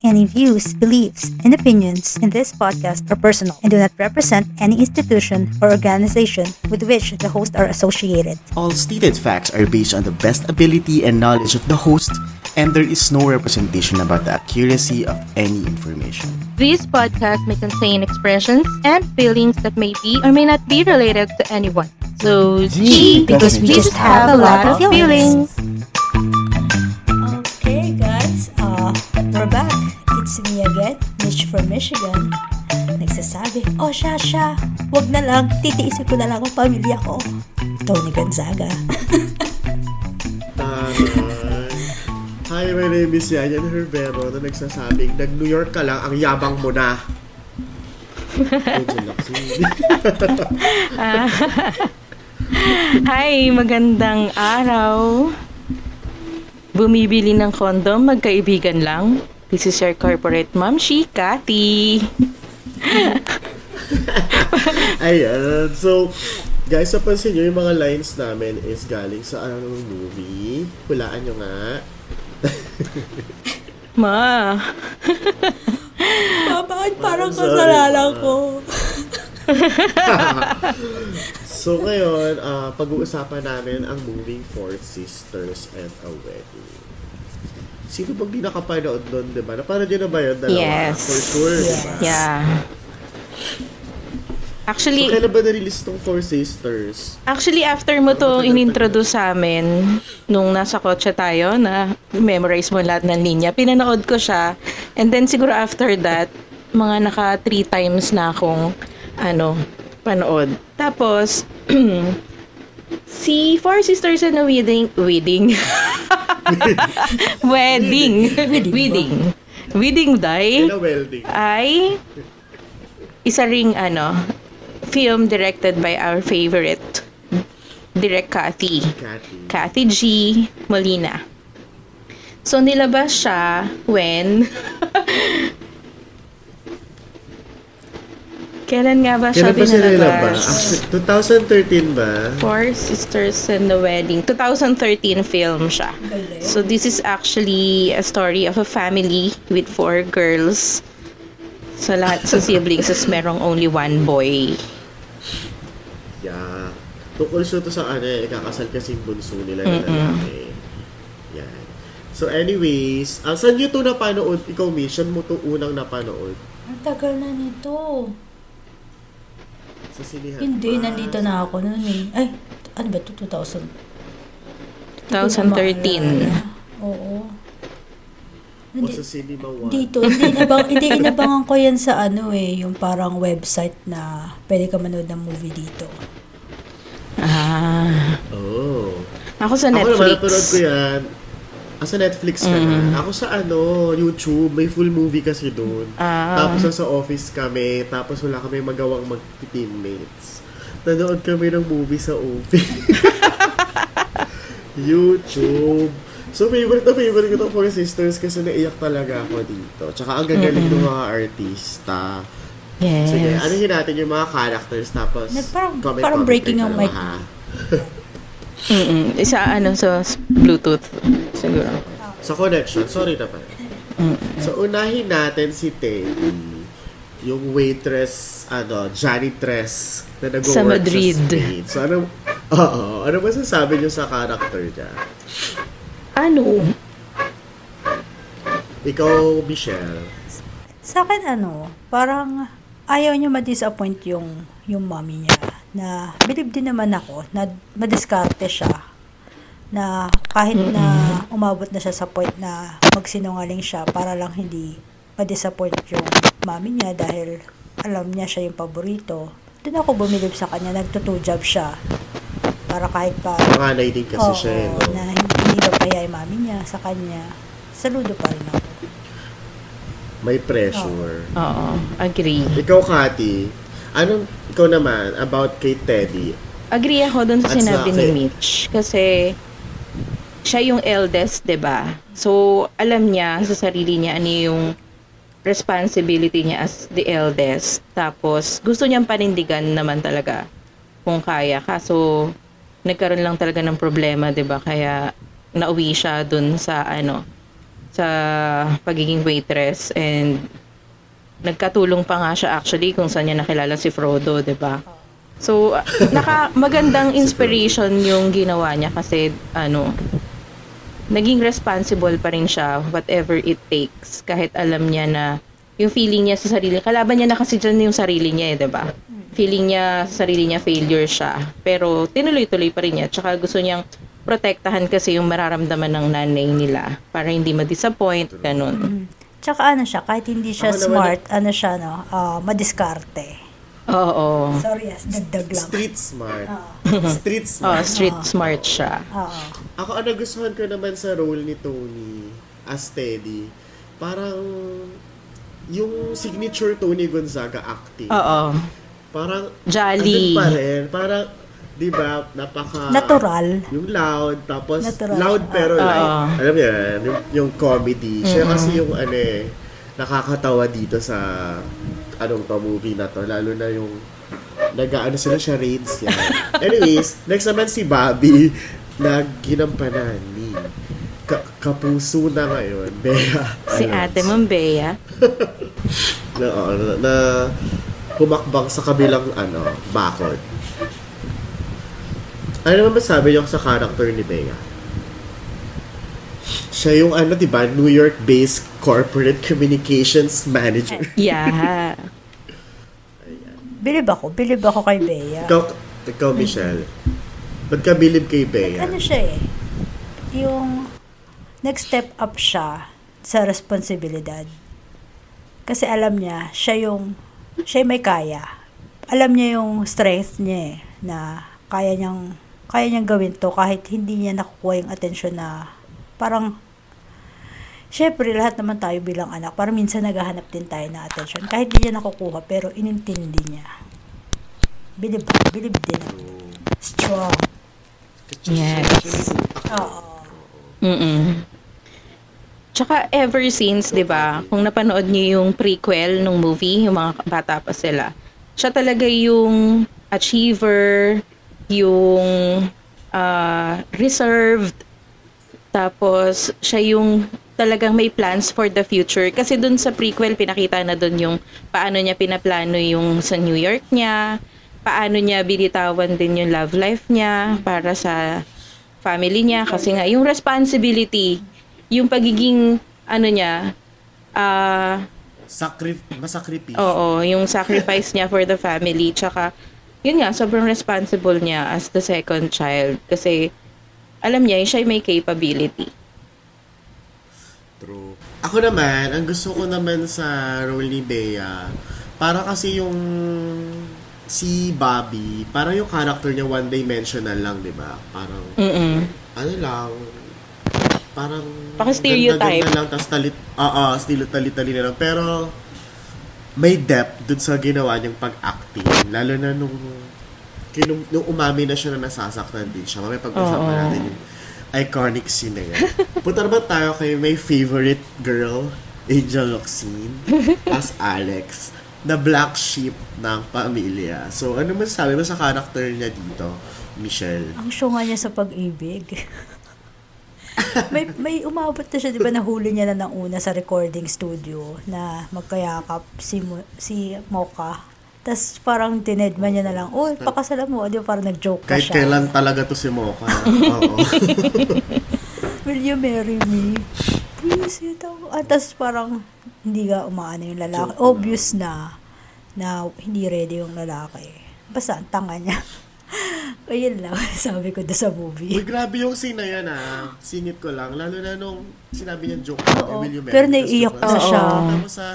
Any views, beliefs, and opinions in this podcast are personal and do not represent any institution or organization with which the hosts are associated. All stated facts are based on the best ability and knowledge of the host, and there is no representation about the accuracy of any information. This podcast may contain expressions and feelings that may be or may not be related to anyone. So, G, because we just have a lot of feelings. Okay, guys, uh, we're back. Me again, Mitch from Michigan. Nagsasabi, oh, siya, siya. Wag na lang, titiisin ko na lang ang pamilya ko. Tony Gonzaga. Hi, my name is Yanyan Herbero na nagsasabing, nag-New York ka lang, ang yabang mo na. Hi, magandang araw. Bumibili ng kondom, magkaibigan lang. This is your corporate mom, she, Cathy. Ayan. So, guys, napansin nyo, yung mga lines namin is galing sa anong movie. Hulaan nyo nga. Ma, Ah, bakit parang kasalanan ma. ko? So, ngayon, ah, pag-uusapan namin ang movie Four Sisters and a Wedding. Sino bang di nakapanood doon, di ba? Napanood nyo na ba yun? Dalawa? Yes. For sure, di ba? yeah. So, Actually, kailan ba na-release tong Four Sisters? Actually, after mo to inintroduce sa amin, nung nasa kotse tayo, na memorize mo lahat ng linya, pinanood ko siya. And then siguro after that, mga naka three times na akong, ano, panood. Tapos, si Four Sisters and a Wedding, wedding, wedding, wedding, wedding. Welding. ay isa ring ano film directed by our favorite direct Cathy. Cathy. Cathy G. Molina. So nilabas siya when kailan nga ba siya Kailan ba sila binalabas? Actually, 2013 ba? Four Sisters and the Wedding 2013 film siya So this is actually a story of a family with four girls. Sa lahat sa siblings is merong only one boy. Yeah. Tukol siya to sa ano eh, kakasal kasing bunso nila na lalaki. Yan. So anyways, uh, saan nyo to napanood? Ikaw, mission mo to unang napanood? Ang tagal na nito. Sa sinihan. Hindi, ba? nandito na ako noon eh. Ay, ano ba ito? 2000? 2013. Oo. O Hindi, sa Cinema One? dito, hindi, inabang, hindi inabangan ko yan sa ano eh, yung parang website na pwede ka manood ng movie dito. Ah. Oh. Ako sa Ako naman, Netflix. napanood ko yan. Ah, sa Netflix ka na. Ako sa ano, YouTube, may full movie kasi doon. Ah. Tapos nasa office kami, tapos wala kami magawang mag-teammates. Nanood kami ng movie sa office. YouTube. So, favorite na favorite ko itong Four Sisters kasi naiyak talaga ako dito. Tsaka ang gagaling ng mga artista. Yes. Sige, anuhin natin yung mga characters tapos Nag- parang- comment, parang comment breaking ang mic. Mm-mm. Isa ano sa s- Bluetooth siguro. Sa connection, sorry na pa. So, unahin natin si Teddy. Yung waitress, ano, janitress na nag-work Sa Madrid. Sa Spain. So, ano, oo, ano ba sasabi niyo sa character niya? Ano? Ikaw, Michelle. Sa akin ano, parang ayaw niya ma-disappoint yung, yung mommy niya. Na believe din naman ako na madiskarte siya. Na kahit na umabot na siya sa point na magsinungaling siya para lang hindi ma-disappoint yung mommy niya dahil alam niya siya yung paborito. Doon ako bumilib sa kanya, nagtutu job siya. Para kahit pa Panganay din kasi Oo, siya, eh, no? na hindi ba kaya yung mami niya sa kanya. Saludo pa rin ako. May pressure. Oo, agree. Ikaw, Kati, anong, ikaw naman, about kay Teddy, Agree ako dun sa At sinabi ni. Mitch. Kasi, siya yung eldest, ba So, alam niya sa sarili niya ano yung responsibility niya as the eldest. Tapos, gusto niyang panindigan naman talaga kung kaya. Kaso, nagkaroon lang talaga ng problema, ba Kaya, nauwi siya dun sa, ano, sa pagiging waitress and nagkatulong pa nga siya actually kung saan niya nakilala si Frodo, 'di ba? So, naka magandang inspiration yung ginawa niya kasi ano naging responsible pa rin siya whatever it takes kahit alam niya na yung feeling niya sa sarili kalaban niya na kasi dyan yung sarili niya eh, 'di ba? Feeling niya sa sarili niya failure siya pero tinuloy-tuloy pa rin niya tsaka gusto niyang protektahan kasi yung mararamdaman ng nanay nila para hindi ma-disappoint ganun. Tsaka ano siya, kahit hindi siya Ako naman- smart, ano siya, no, ah, madiskarte. Oo. Sorry, yes, dagdag lang. Street smart. Ah. Street Oh, smart. street smart siya. Oo. Ako, ang nagustuhan ko naman sa role ni Tony as Teddy, parang yung signature Tony Gonzaga acting. Oo. Parang, Jolly. andun pa rin. Parang, di ba, napaka... Natural. Yung loud, tapos Natural. loud pero Oo. light. Alam niyo yan, yung, yung comedy. Siya kasi yung ano eh, nakakatawa dito sa anong to movie na to. Lalo na yung nag-ano sila siya raids yan. Anyways, next naman si Bobby na ginampanan ni ka- kapuso na ngayon. Bea. Si Ayun. Ate Mambea. na, oo, na, na humakbang sa kabilang ano, bakod. Ano naman ba sabi niyo sa character ni Bea? Siya yung ano, di ba, New York-based corporate communications manager. Yeah. Bilib ako. Bilib ako kay Bea. ikaw, ikaw, Michelle. Ba't ka bilib kay Bea? Ano siya eh? Yung nag-step up siya sa responsibilidad. Kasi alam niya, siya yung, siya yung may kaya. Alam niya yung strength niya eh, na kaya niyang, kaya niyang gawin to kahit hindi niya nakukuha yung atensyon na parang Siyempre, lahat naman tayo bilang anak, parang minsan naghahanap din tayo ng attention. Kahit di niya nakukuha, pero inintindi niya. Bilib, bilib din. Strong. Yes. Oo. Tsaka ever since, 'di ba? Kung napanood niyo yung prequel ng movie, yung mga bata pa sila. Siya talaga yung achiever, yung ah, reserved. Tapos siya yung talagang may plans for the future kasi dun sa prequel pinakita na dun yung paano niya pinaplano yung sa New York niya, paano niya binitawan din yung love life niya para sa family niya kasi nga yung responsibility, yung pagiging ano niya, ah Sakrif masakripisyo. oo, yung sacrifice niya for the family tsaka yun nga sobrang responsible niya as the second child kasi alam niya siya may capability. True. Ako naman, ang gusto ko naman sa role ni Bea, para kasi yung si Bobby, parang yung character niya one-dimensional lang, di ba? Parang, Mm. ano lang, parang Paka-stereotype. ganda-ganda lang, tapos talit, oo, uh, talit-tali na lang. Pero, may depth dun sa ginawa niyang pag-acting. Lalo na nung, kinum, nung umami na siya na nasasaktan din siya. May pag-usapan Oo. natin yung iconic scene na yan. Punta naman tayo kay my favorite girl, Angel Locsin, as Alex, na black sheep ng pamilya. So, ano masasabi mo sa character niya dito, Michelle? Ang syunga niya sa pag-ibig. may may umabot na siya, 'di ba, nahuli niya na ng una sa recording studio na magkayakap si si Mocha. Tapos parang tinedma niya na lang, "Oh, pakasalan mo." Di ba parang nag-joke Kahit siya. kailan talaga to si Mocha. Oo. Will you marry me? Please, ito. At tapos parang hindi ka umaano yung lalaki. Joke Obvious na na hindi ready yung lalaki. Basta ang tanga niya. O yun lang, sabi ko doon sa movie. Uy, grabe yung scene na yan ah. Singit ko lang. Lalo na nung sinabi niya joke Oo. will you marry Pero naiiyak Tapos, na siya. Tapos sa,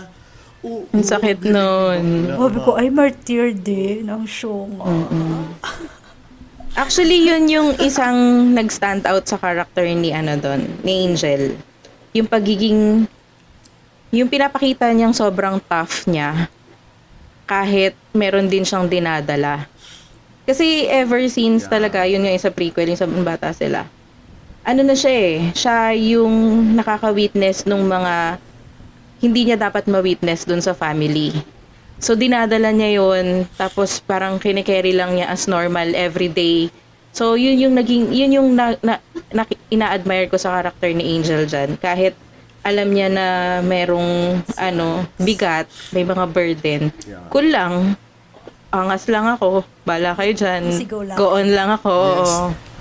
uh, Ang sakit nun. Sabi ko, ay martyr din ang syunga. Actually, yun yung isang nag-stand out sa character ni ano doon, ni Angel. Yung pagiging yung pinapakita niyang sobrang tough niya kahit meron din siyang dinadala. Kasi ever since Yeah. talaga, yun yung isa prequel, yung sa bata sila. Ano na siya eh, siya yung nakaka-witness nung mga hindi niya dapat ma-witness dun sa family. So, dinadala niya yun, tapos parang kinikerry lang niya as normal everyday. So, yun yung naging, yun yung na, na, na- ina-admire ko sa character ni Angel dyan. Kahit alam niya na merong ano, bigat, may mga burden. Cool lang. Angas lang ako. Bala kayo dyan. Kasi go lang. Go on lang ako. Yes.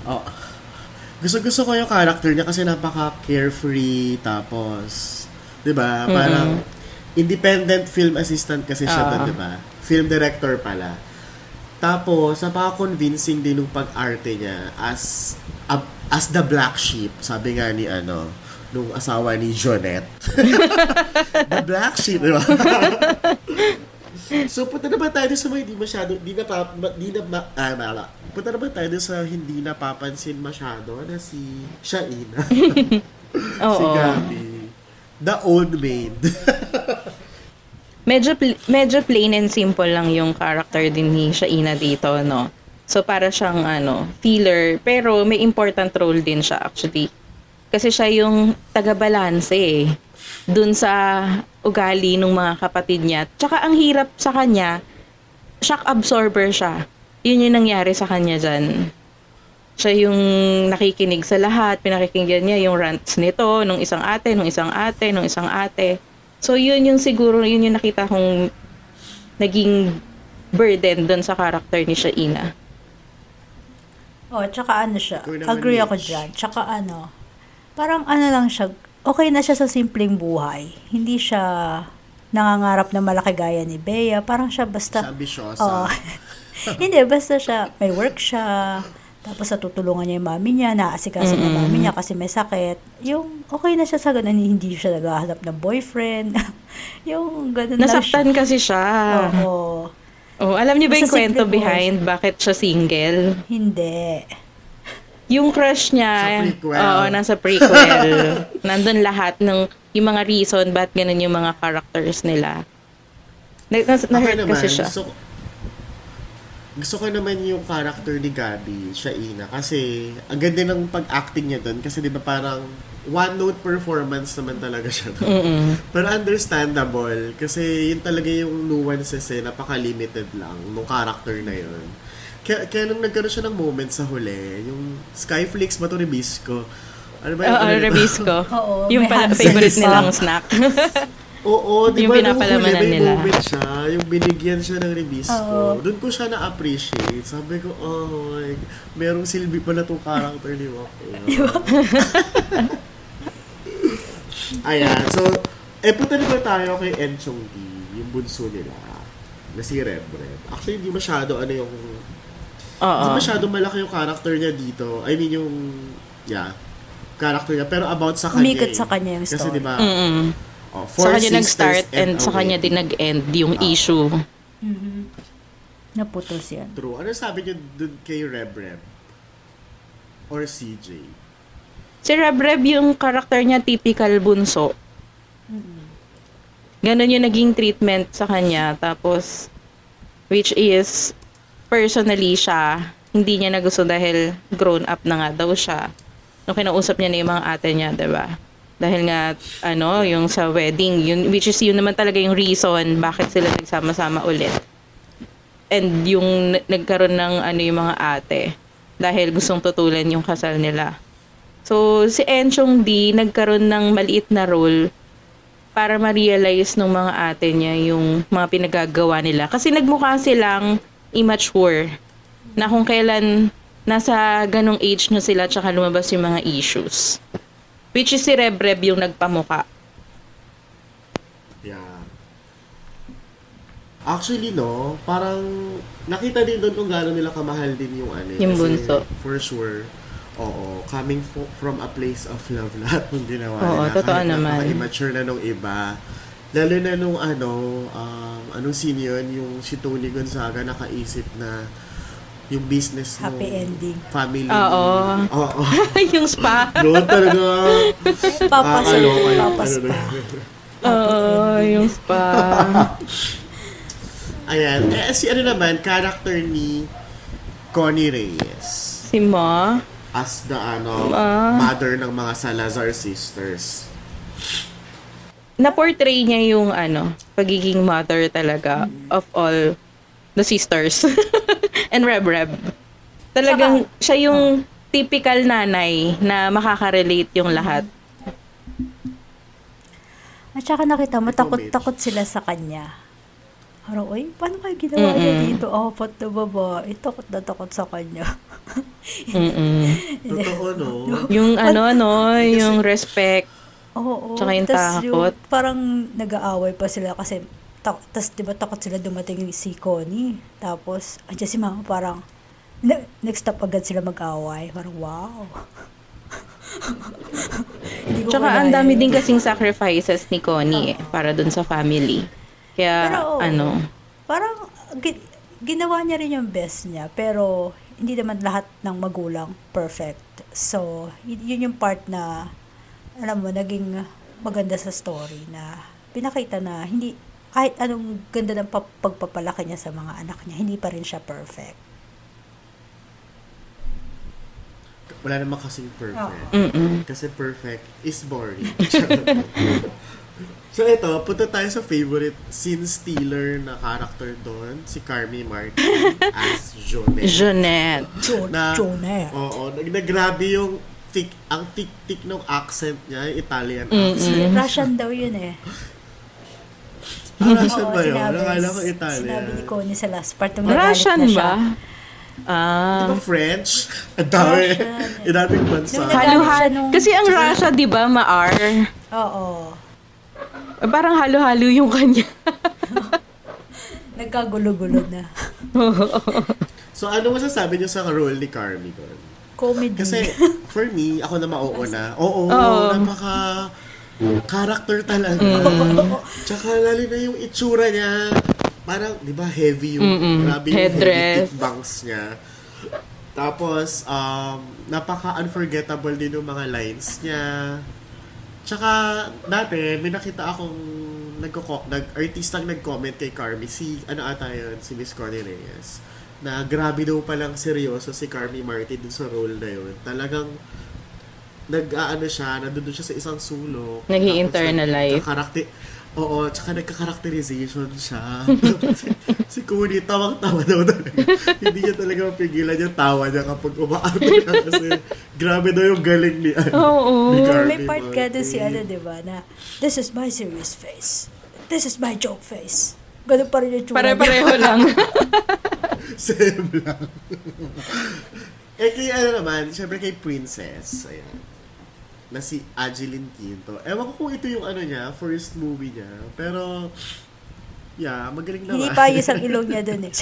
Oh. Gusto gusto ko yung character niya kasi napaka carefree tapos 'di ba? Parang independent film assistant kasi siya doon, 'di ba? Film director pala. Tapos napaka-convincing din ng pag-arte niya as a- as the black sheep, sabi nga ni ano, nung asawa ni Jonette. the black sheep, di ba? So, punta naman tayo sa mga hindi masyado, di na, pa, ma- di na, ma, ah, mala. Punta naman tayo sa hindi napapansin masyado na si Shaina. Oo. si Gabi. The old maid. Medyo, pl- medyo plain and simple lang yung character din ni Shaina dito, no? So, para siyang, ano, filler. Pero, may important role din siya, actually. Kasi siya yung taga-balanse, eh. Dun sa ugali ng mga kapatid niya. Tsaka, ang hirap sa kanya, shock absorber siya. Yun yung nangyari sa kanya dyan. Siya yung nakikinig sa lahat, pinakikinggan niya yung rants nito, nung isang ate, nung isang ate, nung isang ate. So, yun yung siguro, yun yung nakita kong naging burden doon sa character ni Shaina. Oh, tsaka ano siya, agree ako dyan. Tsaka ano, parang ano lang siya, okay na siya sa simpleng buhay. Hindi siya nangangarap na malaki gaya ni Bea. Parang siya basta... Siya ambisyosa. Oo. Hindi, basta siya, may work siya, tapos natutulungan niya yung mami niya, naasikaso ng mami niya kasi may sakit. Yung okay na siya sa ganun, hindi siya naghahanap ng boyfriend. yung ganun lang Nasaktan siya. kasi siya. Oo. Oh, alam niyo ba yung kwento behind bakit siya single? Hindi. Yung crush niya, Sa prequel. oo, nasa prequel. Nandun lahat ng yung mga reason ba't ganun yung mga characters nila. Na, na, Ako na-hurt naman, kasi siya. Gusto, ko- gusto ko naman yung character ni Gabi, Shaina, kasi ang ganda ng pag-acting niya doon kasi di ba parang one-note performance naman talaga siya doon. Mm-mm. Pero understandable kasi yun talaga yung nuances eh, napaka-limited lang nung character na yun. Kaya, kaya nung nagkaroon siya ng moment sa huli, yung Skyflix ba to Ribisco? Ano ba yung Oo, ano? Rebisco. Oo, yung pala, favorite nilang snack. Oo, di Yung ba nung huli pinapalamanan may nila. moment siya, yung binigyan siya ng Ribisco. Oo. Doon ko siya na-appreciate. Sabi ko, oh, my, merong silbi pala tong character ni Wako. Ayan, so, eh, punta naman tayo kay Enchong D, yung bunso nila, na si Red. Actually, hindi masyado, ano yung. Hindi masyado malaki yung character niya dito. I mean, yung, yeah, character niya. Pero about sa kanya. Umikot eh. sa kanya yung Kasi story. di ba, Mm-mm. oh, Sa four kanya sisters nag-start and a sa kanya din nag-end yung Ah. issue. Mhm. Naputos yan. True. Ano sabi niyo dun kay Reb Reb? Or CJ? Si Reb Reb yung karakter niya typical bunso. Ganon yung naging treatment sa kanya. Tapos, which is, personally siya, hindi niya na gusto dahil grown up na nga daw siya. Nung kinausap niya na yung mga ate niya, ba? Dahil nga, ano, yung sa wedding, yun, which is yun naman talaga yung reason bakit sila nagsama-sama ulit. And yung nagkaroon ng ano yung mga ate, dahil gustong tutulan yung kasal nila. So, si Enchong D nagkaroon ng maliit na role para ma-realize ng mga ate niya yung mga pinagagawa nila. Kasi nagmukha silang immature na kung kailan nasa ganong age na sila tsaka lumabas yung mga issues. Which is si Reb Reb yung nagpamuka. Yeah. Actually, no, parang nakita din doon kung gaano nila kamahal din yung ano. Yung kasi bunso. For sure. Oo, coming fo- from a place of love lahat ng ginawa Oo, nila. totoo Kahit naman. napaka-immature na nung iba. Lalo na nung ano, um, anong scene yun, yung si Tony Gonzaga nakaisip na yung business ng Happy ending. family. Oo. Oo. yung spa. Doon talaga. Papasok. Kakaloka yung Papas ano pa. na. Oo, yung spa. Ayan. Eh, si ano naman, character ni Connie Reyes. Si Ma. As the ano, Ah. mother ng mga Salazar sisters. Na-portray niya yung ano, pagiging mother talaga of all the sisters. And Reb Reb. Talagang siya yung typical nanay na makaka-relate yung lahat. At saka nakita mo, takot-takot sila sa kanya. Parang, uy, paano kayo ginawa niya dito? Apat na babae, takot na takot sa kanya. Mm-mm. Totoo, no? Yung ano, no, yung respect. Oo. Tsaka yung tas takot. parang nag-aaway pa sila kasi tak tas 'di ba takot sila dumating si Connie. Tapos andiyan si Mama parang ne- next stop agad sila mag-away. Parang wow. Tsaka ang dami din kasing sacrifices ni Connie eh, para dun sa family. Kaya, Pero, ano, Parang gi- ginawa niya rin yung best niya pero hindi naman lahat ng magulang perfect. So, y- yun yung part na alam mo naging maganda sa story na pinakita na hindi kahit anong ganda ng pap- pagpapalaki niya sa mga anak niya, hindi pa rin siya perfect. Wala naman kasing perfect. mm Kasi perfect is boring. so ito, punta tayo sa favorite scene stealer na character doon, si Carmi Martin as Jonette. Jeanette. Jo- na, Jonah. Oo, nag nagrabe yung thick, ang thick-thick ng accent niya, yung Italian accent. Russian daw yun eh. Ah, Russian Oo, ba yun? sinabi- Nakala ko Italian. Sinabi ni Connie sa last part. nung nagalit Russian na siya. ba? Ah. Di ba French? Ang dami. Russian. Ang daming bansa. Nung nung- Kasi ang Russia, di ba, ma-R? Oo. Parang halo-halo yung kanya. Nagkagulo-gulo na. So ano masasabi niyo sa role ni Carmi doon? Comedy. Kasi for me, ako na mauuna. Oo, Oo. napaka character talaga. Mm. Tsaka lalo na yung itsura niya. Parang, di ba, heavy yung, Mm-mm. grabe yung Headdress. heavy bangs niya. Tapos, um, napaka-unforgettable din yung mga lines niya. Tsaka, dati, may nakita akong nagko nag-artistang nag-comment kay Carmi, si, ano ata yun, si Miss Connie Reyes, na grabe daw palang seryoso si Carmi Martin dun sa role na yun. Talagang, nag-aano siya, nandun siya sa isang sulok. Nag-i-internalize. Karakter, oo, tsaka nagka-characterization siya. Si, si Kuni, tawang-tawa daw talaga. Hindi niya talaga mapigilan yung tawa niya kapag umaarte ka kasi grabe daw yung galing ni, ano, Oo. ni Carmi May part ka doon si ano, di ba, na this is my serious face. This is my joke face. Ganun pa rin yung tsura. Pare-pareho lang. Same lang. eh, kay ano naman, syempre kay Princess, ayan, na si Angeline Quinto. Ewan ko kung ito yung ano niya, first movie niya. Pero, yeah, magaling naman. Hindi pa ayos ang ilong niya doon eh.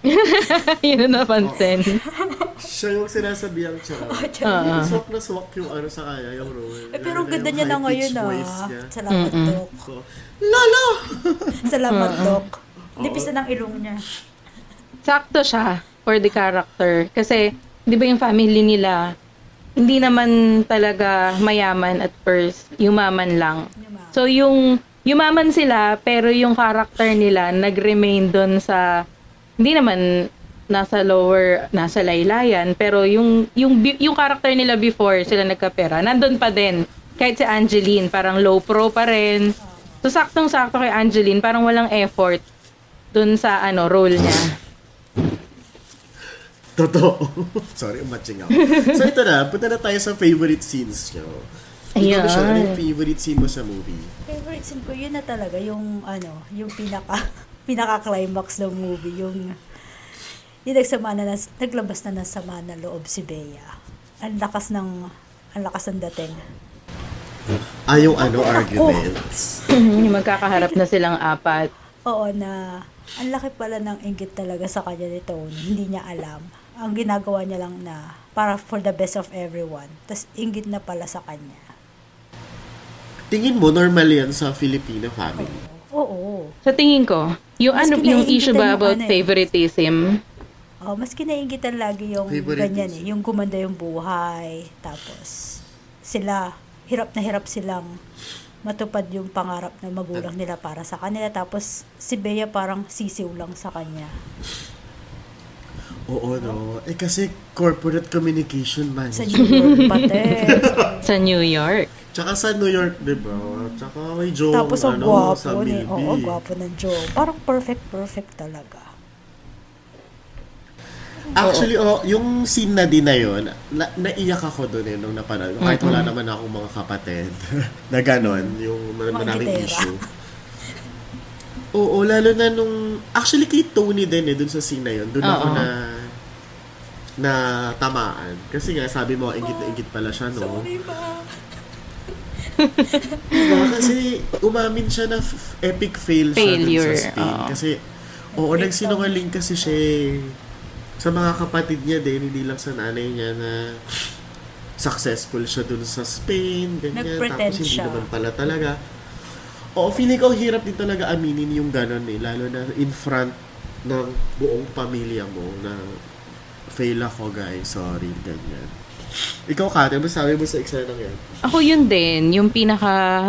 Yun ang napansin. Siya yung sinasabihan siya. Ah. Swak na swak yung ano sa kanya, yung role. Eh, pero Lalo na ganda niya na ngayon ah. Salamat, Dok. So, Lolo! Salamat, Dok. Nipis na ng ilong niya. Sakto siya for the character. Kasi, di ba yung family nila, hindi naman talaga mayaman at first. Yumaman lang. So, yung yumaman sila, pero yung character nila nag-remain doon sa, hindi naman nasa lower, nasa laylayan, pero yung, yung, yung character nila before sila nagkapera, nandun pa din. Kahit si Angeline, parang low pro pa rin. So, saktong-sakto kay Angeline, parang walang effort dun sa ano role niya. Totoo. Sorry, matching ako. so ito na, punta na tayo sa favorite scenes nyo. Ikaw. Michelle, ano yung favorite scene mo sa movie? Favorite scene ko, yun na talaga, yung ano, yung pinaka, pinaka-climax ng movie, yung, yung nagsama na, naglabas na ng sama na loob si Bea. Ang lakas ng, ang lakas ng dating. Ah, yung ano, arguments. yung magkakaharap na silang apat. Oo na, ang laki pala ng inggit talaga sa kanya ni Tony. Hindi niya alam. Ang ginagawa niya lang na para for the best of everyone. Tapos inggit na pala sa kanya. Tingin mo, normal yan sa Filipino family? Oo. Sa tingin ko, yung Mas ano yung issue ba about ano eh. favoritism? Oh, mas kinaingitan lagi yung Favoritism. ganyan eh. Yung gumanda yung buhay. Tapos, sila, hirap na hirap silang matupad yung pangarap ng magulang nila para sa kanila. Tapos, si Bea parang sisiw lang sa kanya. Oo, no. Eh kasi corporate communication man. Sa New York pati. Sa New York. Tsaka sa New York, di ba? Tsaka may Joe, Tapos, ang ano, sa gwapo ni. Milby. Oo, gwapo ng Joe. Parang perfect, perfect talaga. Actually, oh, yung scene na din na yun, na, naiyak ako doon eh nung napanood. Kahit wala naman akong mga kapatid na ganon, yung mar- maraming issue. Oo, lalo na nung... Actually, kay Tony din eh, dun sa scene na yun. Doon ako na na tamaan. Kasi nga, sabi mo, ingit na ingit pala siya, no? Diba? Kasi umamin siya na f- epic fail siya Failure, sa Spain. oo. Kasi, oo, nagsinungaling kasi siya eh. sa mga kapatid niya din, hindi lang sa nanay niya na successful siya dun sa Spain, ganyan. Nag-pretend Tapos hindi siya. naman pala talaga. Oo, feeling ko hirap din talaga aminin yung ganun eh. Lalo na in front ng buong pamilya mo na fail ako guys, sorry, ganyan. Ikaw, Kate, ano sabi mo sa eksena yan? Ako yun din, yung pinaka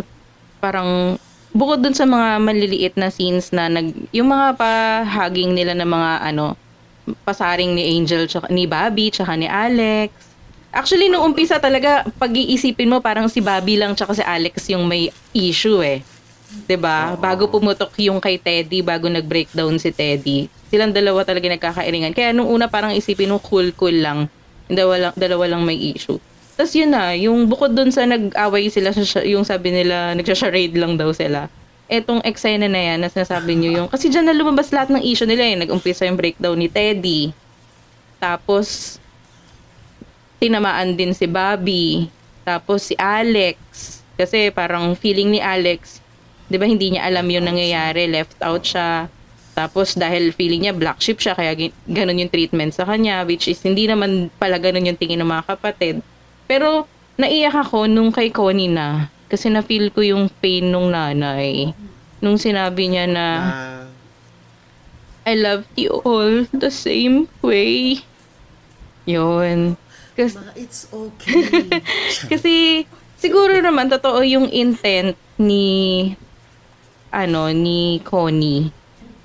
parang bukod dun sa mga maliliit na scenes na nag yung mga pahaging nila ng mga ano pasaring ni Angel tsaka ni Bobby tsaka ni Alex. Actually nung umpisa talaga pag-iisipin mo parang si Bobby lang tsaka si Alex yung may issue eh. 'Di ba? Bago pumutok yung kay Teddy, bago nag-breakdown si Teddy. Silang dalawa talaga nagkakairingan. Kaya nung una parang isipin mo cool-cool lang. Dalawa lang, dalawa lang may issue. Tapos yun na, yung bukod dun sa nag-away sila, yung sabi nila, nagsha-charade lang daw sila. Etong eksena na yan, na sinasabi niyo yung, kasi dyan na lumabas lahat ng issue nila eh. Nag-umpisa yung breakdown ni Teddy. Tapos, tinamaan din si Bobby. Tapos si Alex. Kasi parang feeling ni Alex, di ba hindi niya alam yung nangyayari, left out siya. Tapos dahil feeling niya black sheep siya, kaya ganun yung treatment sa kanya, which is hindi naman pala ganun yung tingin ng mga kapatid. Pero naiyak ako nung kay Connie na, kasi na-feel ko yung pain nung nanay. Nung sinabi niya na, I love you all the same way. Yun. Kasi, it's okay. kasi siguro naman totoo yung intent ni ano ni Connie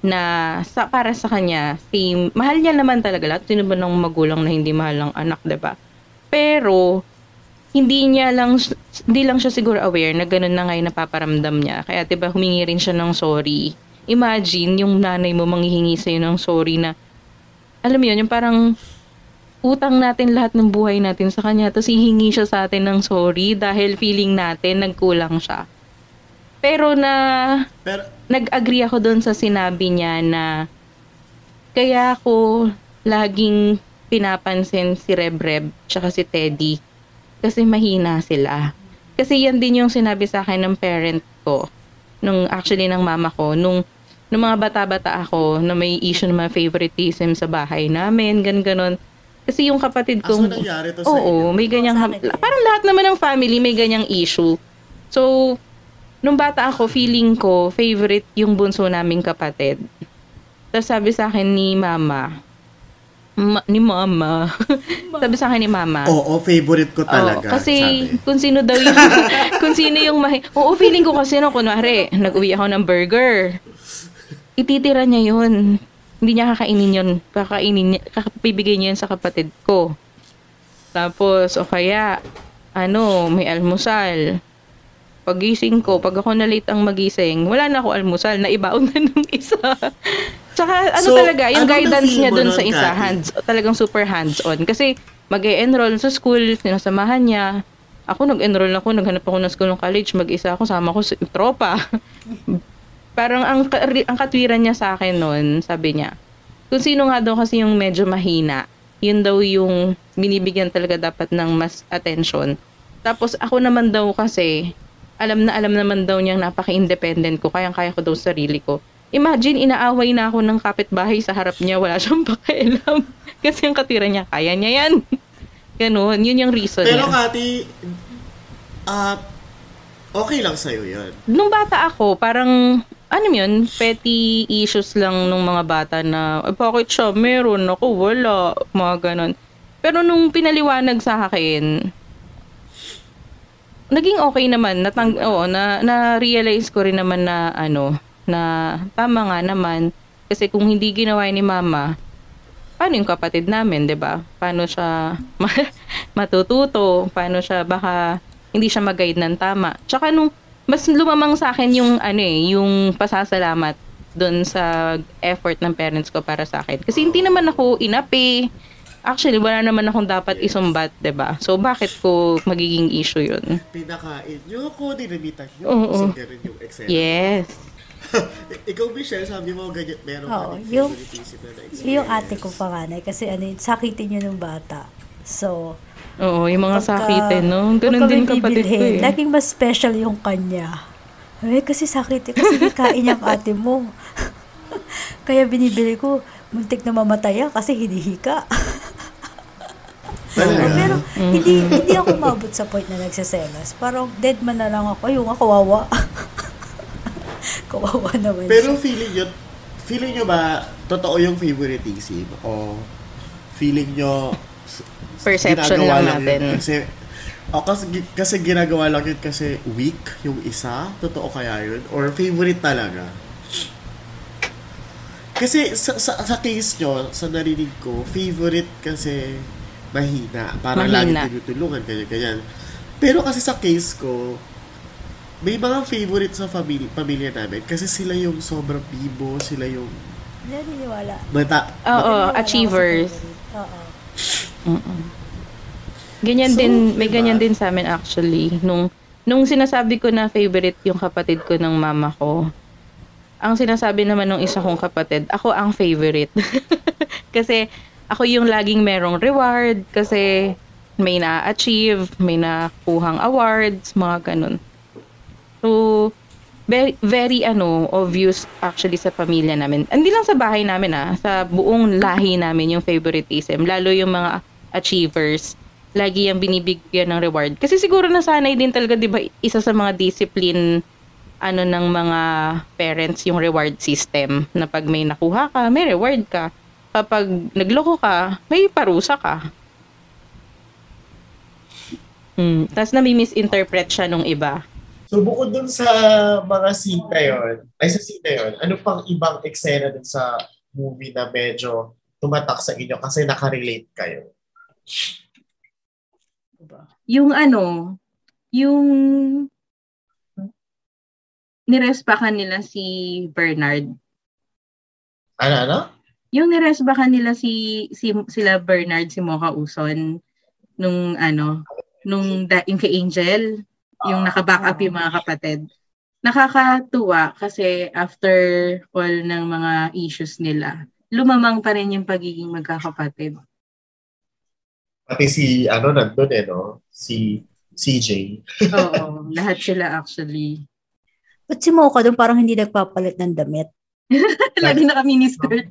na sa para sa kanya same mahal niya naman talaga lahat. Sino ba ng magulang na hindi mahal ang anak ba pero hindi niya lang hindi lang siya siguro aware na ganun na nga yung napaparamdam niya. Kaya 'di ba humingi rin siya ng sorry. Imagine yung nanay mo manghihingi sa'yo ng sorry na alam mo yun yung parang utang natin lahat ng buhay natin sa kanya tapos hihingi siya sa atin ng sorry dahil feeling natin nagkulang siya. Pero na Pero, nag-agree ako doon sa sinabi niya na kaya ako laging pinapansin si Rebreb tsaka si Teddy kasi mahina sila. Kasi yan din yung sinabi sa akin ng parent ko, nung actually ng mama ko, nung nung mga bata-bata ako na may issue ng mga favoritism sa bahay namin, gan ganon. Kasi yung kapatid aso kong... nangyari to sa Oo, inyo? may ganyang... Din. Parang lahat naman ng family may ganyang issue. So, nung bata ako, feeling ko, favorite yung bunso naming kapatid. Tapos sabi sa akin ni mama, ma- ni mama, sabi sa akin ni mama, Oo, favorite ko talaga. Oo, kasi sabi. kung sino daw yung kung sino yung mahi Oo, feeling ko kasi no kunwari, nag-uwi ako ng burger. Ititira niya 'yun. Hindi niya kakainin 'yun. Kakainin niya, kakapibigay niya 'yun sa kapatid ko. Tapos o kaya ano, may almusal. Pagising ko, pag ako na late ang magising, wala na ako almusal, naibaon na nung isa. Tsaka ano So, talaga, yung guidance niya dun sa isa, Cathy? hands, talagang super hands-on. Kasi mag enroll sa school, sinasamahan niya. Ako nag-enroll ako, naghanap ako ng school ng college, mag-isa ako, sama ko sa tropa. Parang ang, ang katwiran niya sa akin noon, sabi niya, kung sino nga daw kasi yung medyo mahina, yun daw yung binibigyan talaga dapat ng mas attention. Tapos ako naman daw kasi, alam na alam naman daw niyang napaka-independent ko, kayang-kaya ko daw sarili ko. Imagine, inaaway na ako ng kapitbahay sa harap niya, wala siyang pakialam. kasi ang katira niya, kaya niya yan. Ganun, yun yung reason Pero niya. Kati, ah, okay lang sa'yo yan. Nung bata ako, parang, ano yun, petty issues lang nung mga bata na, "Ay, bakit siya meron, ako wala, mga ganon. Pero nung pinaliwanag sa akin, naging okay naman, natang, oo, na, na-realize ko rin naman na, ano, na tama nga naman, kasi kung hindi ginawa ni mama, paano yung kapatid namin, 'di ba? Paano siya ma- matututo? Paano siya baka hindi siya mag-guide ng tama? Tsaka nung mas lumamang sa akin yung ano eh, yung pasasalamat dun sa effort ng parents ko para sa akin. Kasi hindi naman ako inapi. Actually, wala naman akong dapat isumbat, 'di ba? So, bakit ko magiging issue yun? Pinakain nyo ako, dinamitan nyo Oo. ganun yung eksena. Yes. Ikaw, Michelle, sabi mo ganyan, meron Oo, ka yung-. Yung ate ko panganay kasi ano yun, sakitin niya nung bata. So, Oo, yung mga pagka- sakitin, no? Ganun din kapatid ko eh. Laging mas special yung kanya. Eh, kasi sakit eh. Kasi kain niya ang ate mo. Kaya binibili ko, muntik na mamataya kasi hinihika. Talaga? Pero hindi hindi ako mabot sa point na nagsiselos. Parang dead man na lang ako. Ayun nga, kawawa. kawawa naman Pero siya. feeling nyo, feeling nyo ba, totoo yung favoritism? O feeling nyo, Perception ginagawa lang natin. Yun kasi, o kasi, kasi ginagawa lang yun kasi weak yung isa? Totoo kaya yun? Or favorite talaga? Kasi sa, sa, sa case nyo, sa narinig ko, favorite kasi mahina. Parang Mahina. lagi tinutulungan, ganyan, ganyan. Pero kasi sa case ko, may mga favorite sa family, pamilya namin kasi sila yung sobrang bibo, sila yung Hindi naniniwala. mata, Oo, sa achievers. Oo. Mm-mm. Ganyan So, din, may diba? ganyan din sa amin actually. Nung nung sinasabi ko na favorite yung kapatid ko ng mama ko, ang sinasabi naman ng isa kong kapatid, ako ang favorite. kasi ako yung laging merong reward kasi may na-achieve, may nakuhang awards, mga ganun. So, very, very ano, obvious actually sa pamilya namin. Hindi lang sa bahay namin ah, sa buong lahi namin yung favoritism. Lalo yung mga achievers. Lagi yung binibigyan ng reward. Kasi siguro nasanay din talaga, di ba, isa sa mga discipline ano ng mga parents yung reward system na pag may nakuha ka, may reward ka. Kapag nagloko ka, may parusa ka. Hmm. Tapos nami-misinterpret siya nung iba. So bukod dun sa mga scene na yun, ay sa scene na yun, ano pang ibang eksena dun sa movie na medyo tumatak sa inyo kasi nakarelate kayo? Yung ano, yung nirespakan nila si Bernard. Ano, ano? Yung nirespakan nila si, si sila Bernard si Mocha Uson nung ano, nung da, yung kay Angel, yung naka-back up yung mga kapatid. Nakakatuwa kasi after all ng mga issues nila, lumamang pa rin yung pagiging magkakapatid. Pati si, ano, nandun eh, no? Si CJ. Oo, lahat sila actually. Ba't si Mocha doon parang hindi nagpapalit ng damit? Lagi naka miniskirt.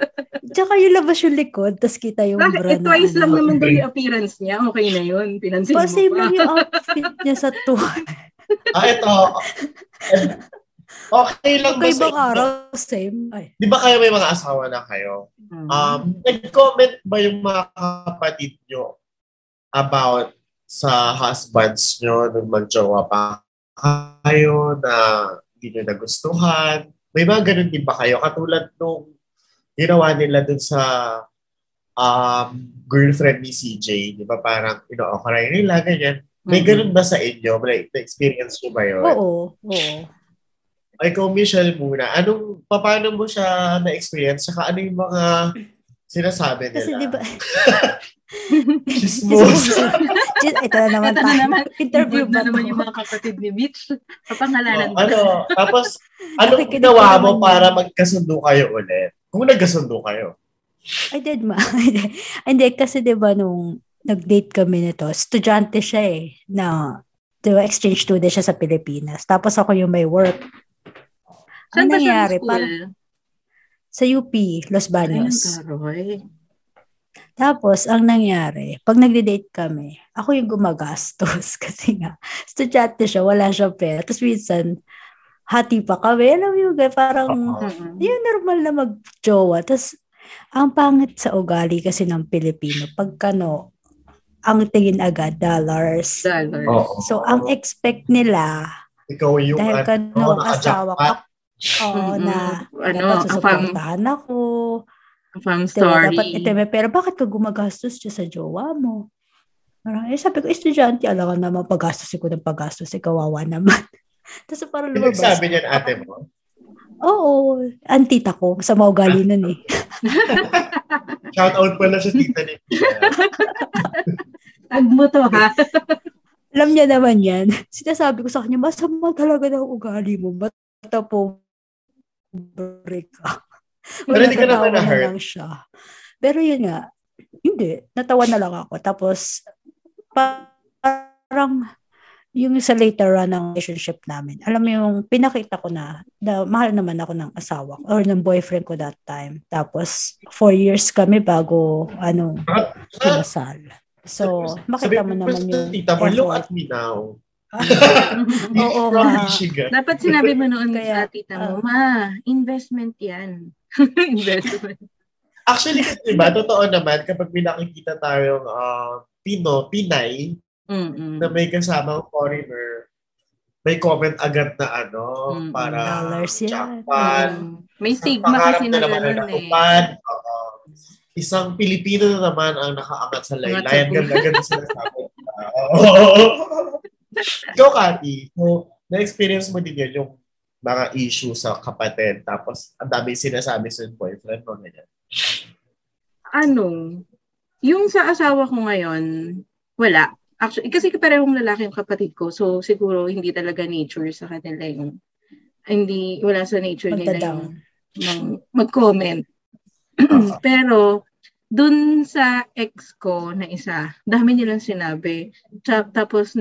Tsaka yung labas yung likod, tas kita yung bra Bakit? Eh, na twice lang ano. naman daw yung appearance niya. Okay na yun. Pinansin Pa, mo same pa. lang yung outfit niya sa tour. Ah, ito. okay lang ba Kay sa araw, same. Ay. Di ba kayo may mga asawa na kayo? Mm. Um, nag-comment ba yung mga kapatid nyo about sa husbands nyo nung magjowa pa kayo na hindi nyo nagustuhan? May mga ganun din ba kayo? Katulad nung ginawa nila dun sa um, girlfriend ni CJ, di ba parang ino-okray nila, ganyan. May Mhm. ganun ba sa inyo? May na-experience nyo ba yun? Oo, oo. Ay, ikaw, Michelle, muna. Anong, paano mo siya na-experience? Saka ano yung mga sinasabi nila? Kasi di ba, Chismos. ito na naman Ito na naman. Interview ba na naman yung mga kapatid ni Mitch. Kapangalanan ano, tapos, anong Nakikinig ginawa mo naman para magkasundo kayo ulit? Kung nagkasundo kayo. I did ma. Hindi, kasi di ba nung nag-date kami nito, estudyante siya eh, na di ba, exchange student siya sa Pilipinas. Tapos ako yung may work. Saan Ano ba siya nangyari? school? Parang sa UP, Los Baños. Taroy. Tapos, ang nangyari, pag nagde-date kami, ako yung gumagastos kasi nga, estudyante siya, wala siyang pera. Tapos minsan, hati pa kami. Alam mo yung parang. Mm-mm. yun normal na mag-jowa. Tapos, ang pangit sa ugali kasi ng Pilipino, pagkano, ang tingin agad, dollars. Dollars. Oo. So, ang expect nila, Ikaw yung dahil ano, kano, asawa oo, Mm-mm. na, Ano, ang fam, susuportahan ako, fam Diba, story. dapat ito may pera. Bakit ka gumagastos dyan sa jowa mo? Parang, eh, sabi ko, estudyante, alam ka naman, paggastos ko ng paggastos, eh, kawawa naman. Tapos parang Yung lumabas. nagsabi niyan ate mo. Oo, ang tita ko, sa maugali nun eh. Shout out pala sa tita ni. Tag mo to, ha? Alam niya naman yan. Sinasabi ko sa kanya, masama talaga ng ugali mo. Ba't po break ka? Pero hindi ka naman na-hurt. lang siya. Pero yun nga, hindi. Natawa na lang ako. Tapos, pa- parang yung sa later run ng relationship namin, alam mo yung pinakita ko na, na mahal naman ako ng asawa ko, or ng boyfriend ko that time. Tapos, four years kami bago, ano, kinasal. So, makita mo naman yung Tita mo, look effort. at me now. Oo From. Michigan. Dapat sinabi mo noon Kaya, sa tita mo, ma, investment yan. investment. Actually, kasi diba, totoo naman, kapag may nakikita tayong ah, Pino, Pinay, Mm-mm. na may kasamang foreigner, may comment agad na ano, Mm-mm. para Dollars yan. Mm. May stigma kasi na gano'n eh. Oo. Isang Pilipino na naman ang nakaangat sa laylayan. Ganda-ganda sinasabi. Oo. Ikaw, Kati, so, na-experience mo din yun yung mga issue sa kapatid. Tapos, ang dami sinasabi sa boyfriend mo. Ganyan. Ano, yung sa asawa ko ngayon, wala. Actually, kasi parehong lalaki yung kapatid ko. So, siguro hindi talaga nature sa kanila yung hindi, wala sa nature nila yung ng mag-comment. Pero, dun sa ex ko na isa, dami nilang sinabi. Tapos,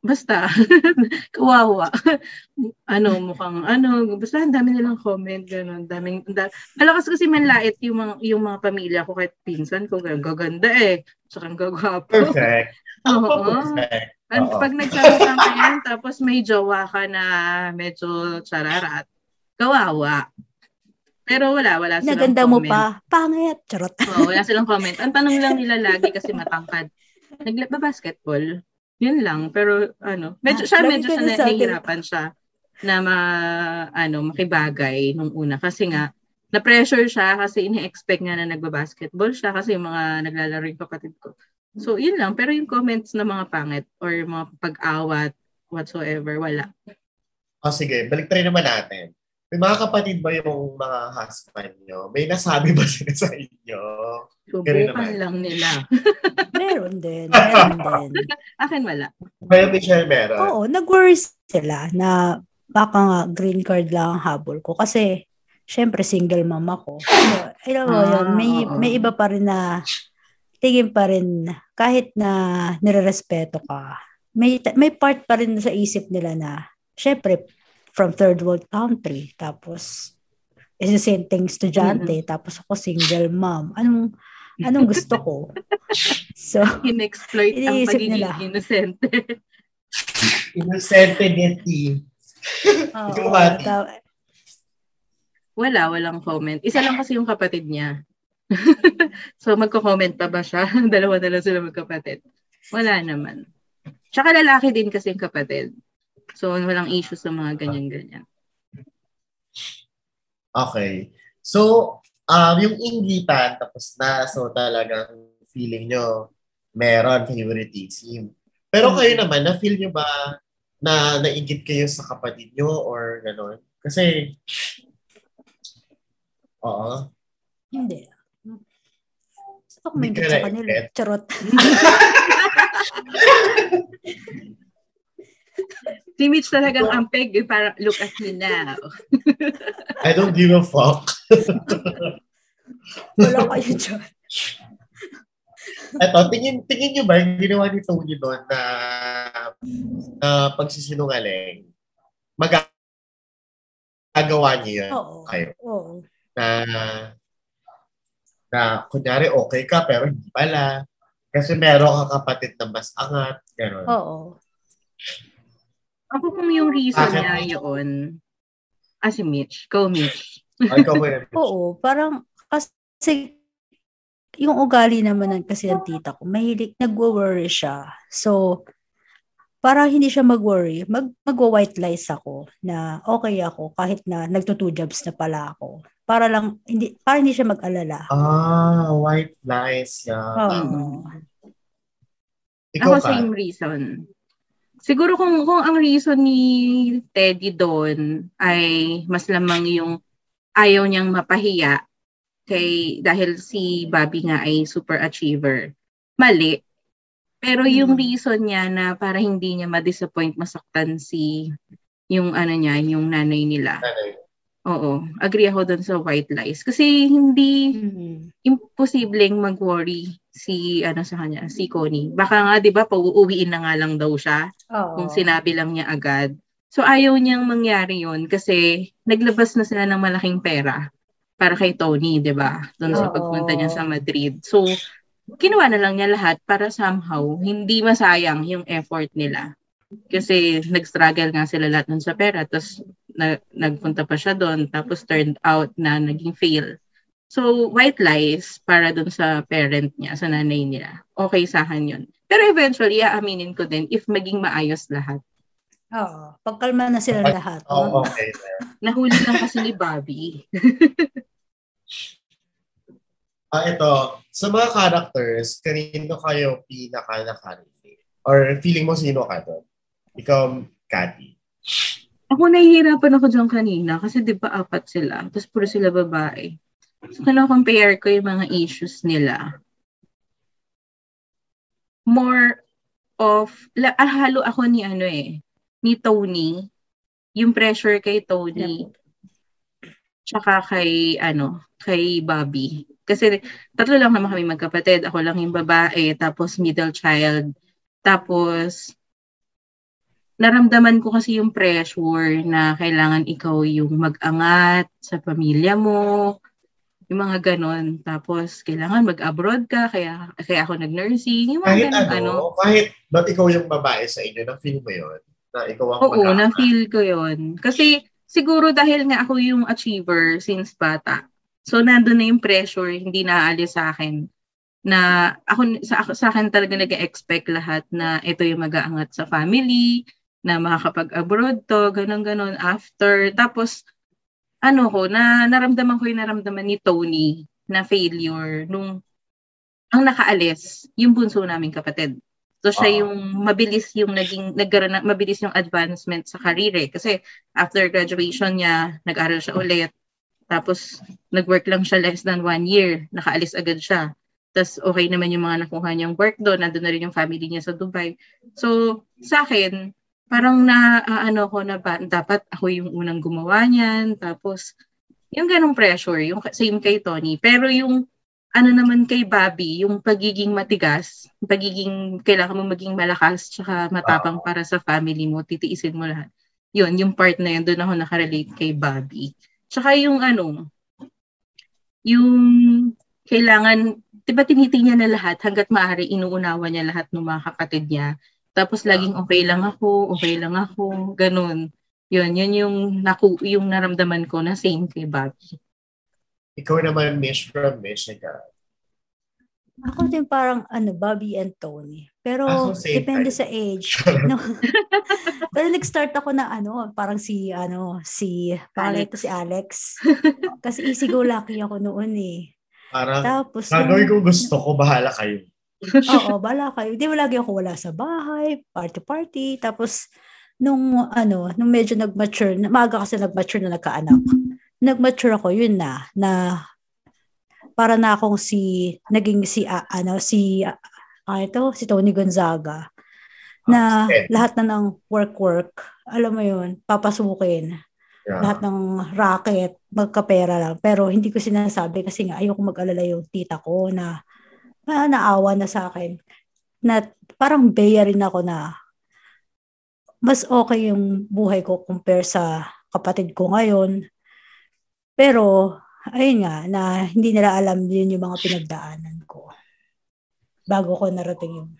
basta, kawawa. ano, mukhang, ano, basta ang dami nilang comment, gano'n. Daming, da- malakas kasi manlait yung mga, yung mga pamilya ko kahit pinsan ko, gaganda eh. Tsaka ang gagwapo. Perfect. Oo. perfect. At Oo. pag nagsalita ka yan, tapos may jowa ka na medyo chararat, kawawa. Pero wala, wala silang Naganda mo comment. pa. Pangit. Charot. Oo, wala silang comment. Ang tanong lang nila lagi kasi matangkad. Nagba-basketball. Yun lang. Pero ano, medyo, siya medyo ka siya na na, sa akin. nahihirapan siya na ma, ano, makibagay nung una. Kasi nga, na-pressure siya kasi ini-expect nga na nagba-basketball siya kasi yung mga naglalaro yung kapatid ko. So, yun lang. Pero yung comments na mga pangit or mga pag-awat whatsoever, wala. O sige, balik tayo naman natin. May mga kapatid ba yung mga husband nyo? May nasabi ba sila sa inyo? Subukan lang nila. Meron din. Meron din. Akin wala. Kaya Michelle meron. Oo, nag-worry sila na baka nga green card lang ang habol ko. Kasi, syempre, single mom ako. So, alam mo Ah, yun, may, oo. may iba pa rin na tingin pa rin, kahit na nirerespeto ka, may, may part pa rin sa isip nila na, syempre, from third world country, tapos, is the same thing estudyante, tapos ako single mom. Anong, anong gusto ko? So, In-exploit ang pagiging nila. inosente. Innocentity. oo, Ikaw, Ate. ta- Wala, walang comment. Isa lang kasi yung kapatid niya. so magko-comment pa ba siya? Dalawa na lang sila magkapatid. Wala naman. Tsaka lalaki din kasi yung kapatid. So walang issue sa mga ganyan-ganyan. Okay. So, um, yung inggitan, tapos na, so talagang feeling nyo, meron favoritism. Pero kayo naman, na-feel nyo ba na naingit kayo sa kapatid nyo or gano'n? Kasi, oo. Hindi. Gusto ko may sa kanila. Charot. Si Mitch talagang ampeg. eh, Parang, look at me now. I don't give a fuck. Wala kayo dyan. Eto, tingin, tingin nyo ba yung ginawa ni Tony doon na, na pagsisinungaling? Magagawa niyo yun? Oo. Kayo? Oo. Na, na kunyari okay ka pero hindi pala. Kasi meron kang kapatid na mas angat. Gano'n. Oo. Ako kung yung reason Bakit? niya yun, ah si Mitch, go Mitch. Ay, ikaw ba yun? Oo. Parang, kasi, yung ugali naman ng kasi ng tita ko, mahilig, nagwo-worry siya. So, para hindi siya mag-worry, mag, magwa-white lies ako na okay ako kahit na nagto-two jobs na pala ako. Para lang, hindi, para hindi siya mag-alala. Ah, white lies. Yeah. Oo. Ikaw Ako ka. same reason. Siguro kung, kung ang reason ni Teddy doon ay mas lamang yung ayaw niyang mapahiya kay dahil si Bobby nga ay super achiever. Mali. Pero yung Hmm. reason niya na para hindi niya ma-disappoint, masaktan si yung ano niya, yung nanay nila. Nanay. Oo, agree ako doon sa white lies. Kasi hindi Mhm. imposibleng mag-worry si ano sa kanya, si Connie. Baka nga 'di ba pauuwiin na nga lang daw siya Oo. kung sinabi lang niya agad. So ayaw niyang mangyari 'yon kasi naglabas na sila ng malaking pera para kay Tony, 'di ba? Doon sa pagpunta niya sa Madrid. So kinuha na lang niya lahat para somehow hindi masayang yung effort nila. Kasi nag-struggle nga sila lahat nun sa pera tapos na, nagpunta pa siya doon tapos turned out na naging fail. So, white lies para doon sa parent niya, sa nanay niya. Okay sa akin yun. Pero eventually, aaminin ko din if maging maayos lahat. Oo. Pagkalma na sila lahat. Oo, no? okay. Nahuli lang kasi ni Bobby. Ah, ito, sa mga characters, kanino kayo pinaka nakarelate? Or feeling mo sino ka doon? Ikaw, Cathy. Ako nahihirapan ako dyan kanina kasi di ba apat sila, tapos puro sila babae. So, compare ko yung mga issues nila. More of, la, ah, halo ako ni ano eh, ni Tony, yung pressure kay Tony, tsaka kay, ano, kay Bobby. Kasi tatlo lang naman kami magkapatid. Ako lang yung babae, tapos middle child. Tapos, naramdaman ko kasi yung pressure na kailangan ikaw yung mag-angat sa pamilya mo, yung mga ganon. Tapos, kailangan mag-abroad ka, kaya, kaya ako nag-nursing, yung mga Kahit ganon, ano, ano. kahit not ikaw yung babae sa inyo, na-feel mo yun? Na ikaw ang Oo, mag-aangkat? na-feel ko yon Kasi, siguro dahil nga ako yung achiever since bata. So, nandun na yung pressure, hindi naaalis sa akin na ako sa, sa akin talaga nag-expect lahat na ito yung mag-aangat sa family, na makakapag-abroad to, ganun-ganun after. Tapos, ano ko, na naramdaman ko yung naramdaman ni Tony na failure nung ang nakaalis, yung bunso naming kapatid. So siya Ah. yung mabilis yung naging nagkaroon na, mabilis yung advancement sa career eh. Kasi after graduation niya, nag-aral siya ulit. Tapos nag-work lang siya less than one year. Nakaalis agad siya. Tapos okay naman yung mga nakuha niyang work doon. Nandun na rin yung family niya sa Dubai. So sa akin, parang na ah, ano ko na ba, dapat ako yung unang gumawa niyan. Tapos yung ganong pressure, yung same kay Tony. Pero yung ano naman kay Bobby, yung pagiging matigas, pagiging kailangan mo maging malakas tsaka matapang para sa family mo, titiisin mo lahat. Yun, yung part na yun, doon ako nakarelate kay Bobby. Tsaka yung ano, yung kailangan, di ba tinitingnan na lahat hanggat maaari inuunawa niya lahat ng mga kapatid niya. Tapos laging okay lang ako, okay lang ako, ganun. Yun, yun yung, naku, yung naramdaman ko na same kay Bobby. Ikaw naman, Mish from Michigan. Ako din parang ano, Bobby and Tony. Pero Ah, so depende tayo. sa age. no. Pero nag-start ako na ano, parang si ano, si pangalan ito si Alex. Kasi easy go lucky ako noon eh. Parang, Tapos gagawin ko gusto ko, bahala kayo. Oo, bala kayo. Di ba lagi ako wala sa bahay, party-party. Tapos, nung ano, nung medyo nag-mature, na- maaga kasi nag-mature na nagkaanak. Nag-mature ako, yun na, na para na akong si, naging si, ah, ano, si, ah, ano ito, si Tony Gonzaga. Na Okay. lahat na ng work-work, alam mo yun, papasukin. Yeah. Lahat ng racket, magkapera lang. Pero hindi ko sinasabi kasi nga ayoko mag-alala yung tita ko na na naawa na sa akin. Na parang beya rin ako na mas okay yung buhay ko compare sa kapatid ko ngayon. Pero, ayun nga, na hindi nila alam yun yung mga pinagdaanan ko. Bago ko narating yung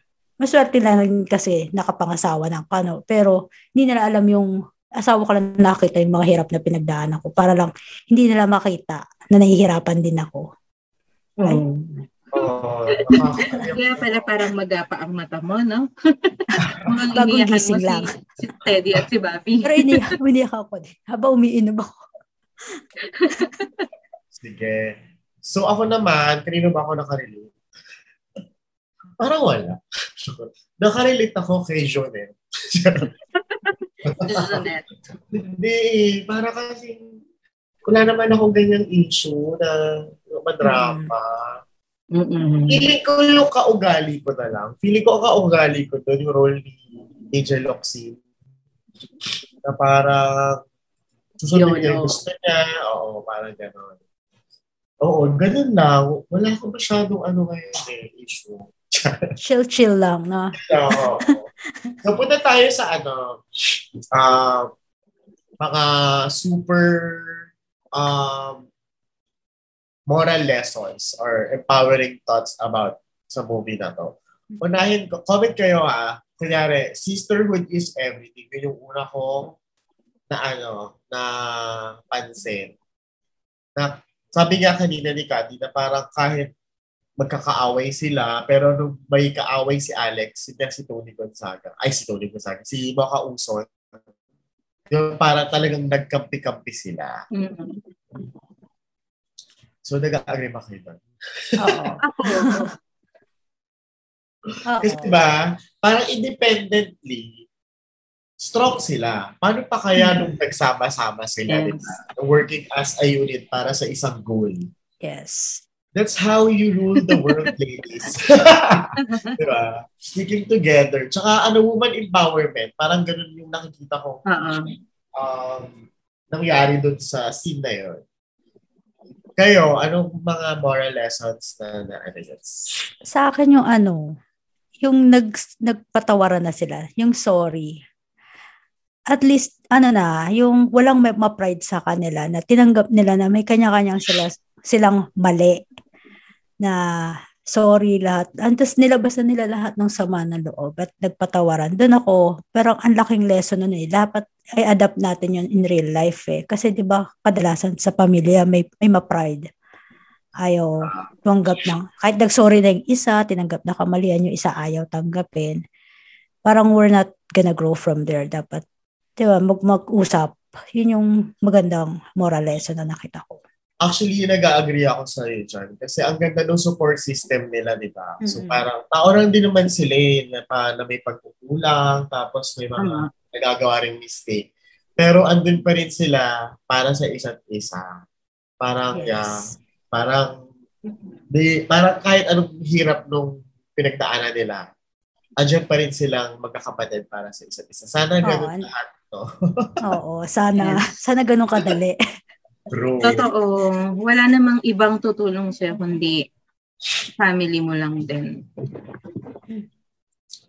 Maswerte lang kasi nakapangasawa ng kano. Pero, hindi nila alam yung asawa ko lang nakita yung mga hirap na pinagdaanan ko para lang hindi nila makita na nahihirapan din ako. Ay. Oh. Kaya pala parang magapa ang mata mo, no? Mukhang Bagong gising si, lang. si Teddy at si Bobby. Pero iniyak, iniyak ako din. Habang umiinom ako. Sige. So ako naman, kanino ba ako nakarelate? Parang wala. nakarelate ako kay Jonel. Jeanette. Hindi eh. Para kasi wala naman akong ganyang issue na madrama. Mm-mm. Feeling ko yung kaugali ko na lang. Feeling ko kaugali ko doon yung role ni Angel Locsin. Na parang susundin niya yung gusto niya. Oo, parang gano'n. Oo, ganun lang. Wala ko masyadong ano ngayon eh, issue. Chill-chill lang, no? Oo. so, punta tayo sa ano, ah, mga super um, moral lessons or empowering thoughts about sa movie na to. Unahin ko, comment kayo ha. Kunyari, sisterhood is everything. Yun yung una kong na ano, na pansin. Na, sabi nga kanina ni Cathy na parang kahit magkakaaway sila, pero nung may kaaway si Alex, si, si Tony Gonzaga, ay si Tony Gonzaga, si Mocha Uson, yung parang talagang nagkampi-kampi sila. Mm. So, nag-agree ba kayo doon? Oo. Kasi diba, parang independently, strong sila. Paano pa kaya nung nagsama-sama sila, Yes. diba? Working as a unit para sa isang goal. Yes. That's how you rule the world, ladies. diba? Sticking together. Tsaka ano, woman empowerment. Parang ganun yung nakikita ko Oo. um, nangyari dun sa scene na yun. Kayo, anong mga moral lessons na na ano? Sa akin yung ano, yung nag, nagpatawaran na sila, yung sorry. At least, ano na, yung walang may ma-pride sa kanila na tinanggap nila na may kanya-kanyang sila, silang mali na sorry lahat. Antas nilabas na nila lahat ng sama ng loob at nagpatawaran. Doon ako, pero ang laking lesson nun eh. Dapat ay adapt natin yun in real life eh. Kasi di ba kadalasan sa pamilya may, may ma-pride. Ayaw tanggap ng, kahit nag-sorry na yung isa, tinanggap na kamalian yung isa, ayaw tanggapin. Parang we're not gonna grow from there. Dapat, di ba, mag- mag-usap. Yun yung magandang moral lesson na nakita ko. Actually, nag-agree ako sa iyo dyan. Kasi ang ganda ng support system nila, di ba? So Mm-mm. parang tao lang din naman sila eh, na, pa, na may pagkukulang, tapos may mga Tama. nagagawa ring mistake. Pero andun pa rin sila para sa isa't isa. Parang, yeah, Yes. parang, di, parang kahit anong hirap nung pinagdaanan nila, andyan pa rin silang magkakapatid para sa isa't isa. Sana ganun Oo. lahat, no? Oo, sana, sana ganun kadali. Bro. Totoo. Wala namang ibang tutulong sa'yo kundi family mo lang din.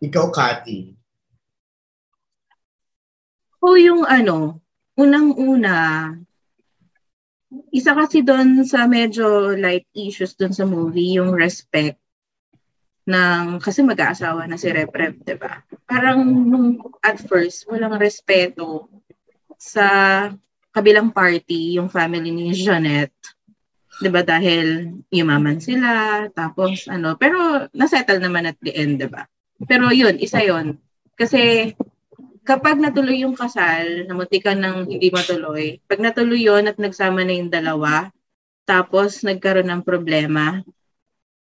Ikaw, Cathy. O yung ano, unang-una, isa kasi doon sa medyo light issues doon sa movie, yung respect ng, kasi mag-aasawa na si Rep Rep, di ba? Parang nung at first, walang respeto sa kabilang party, yung family ni Jeanette. 'di ba? Dahil yumaman sila tapos ano. Pero nasettle naman at the end 'di ba? Pero yun isa yun. Kasi kapag natuloy yung kasal namutikan ng hindi matuloy pag natuloy yun at nagsama na yung dalawa tapos nagkaroon ng problema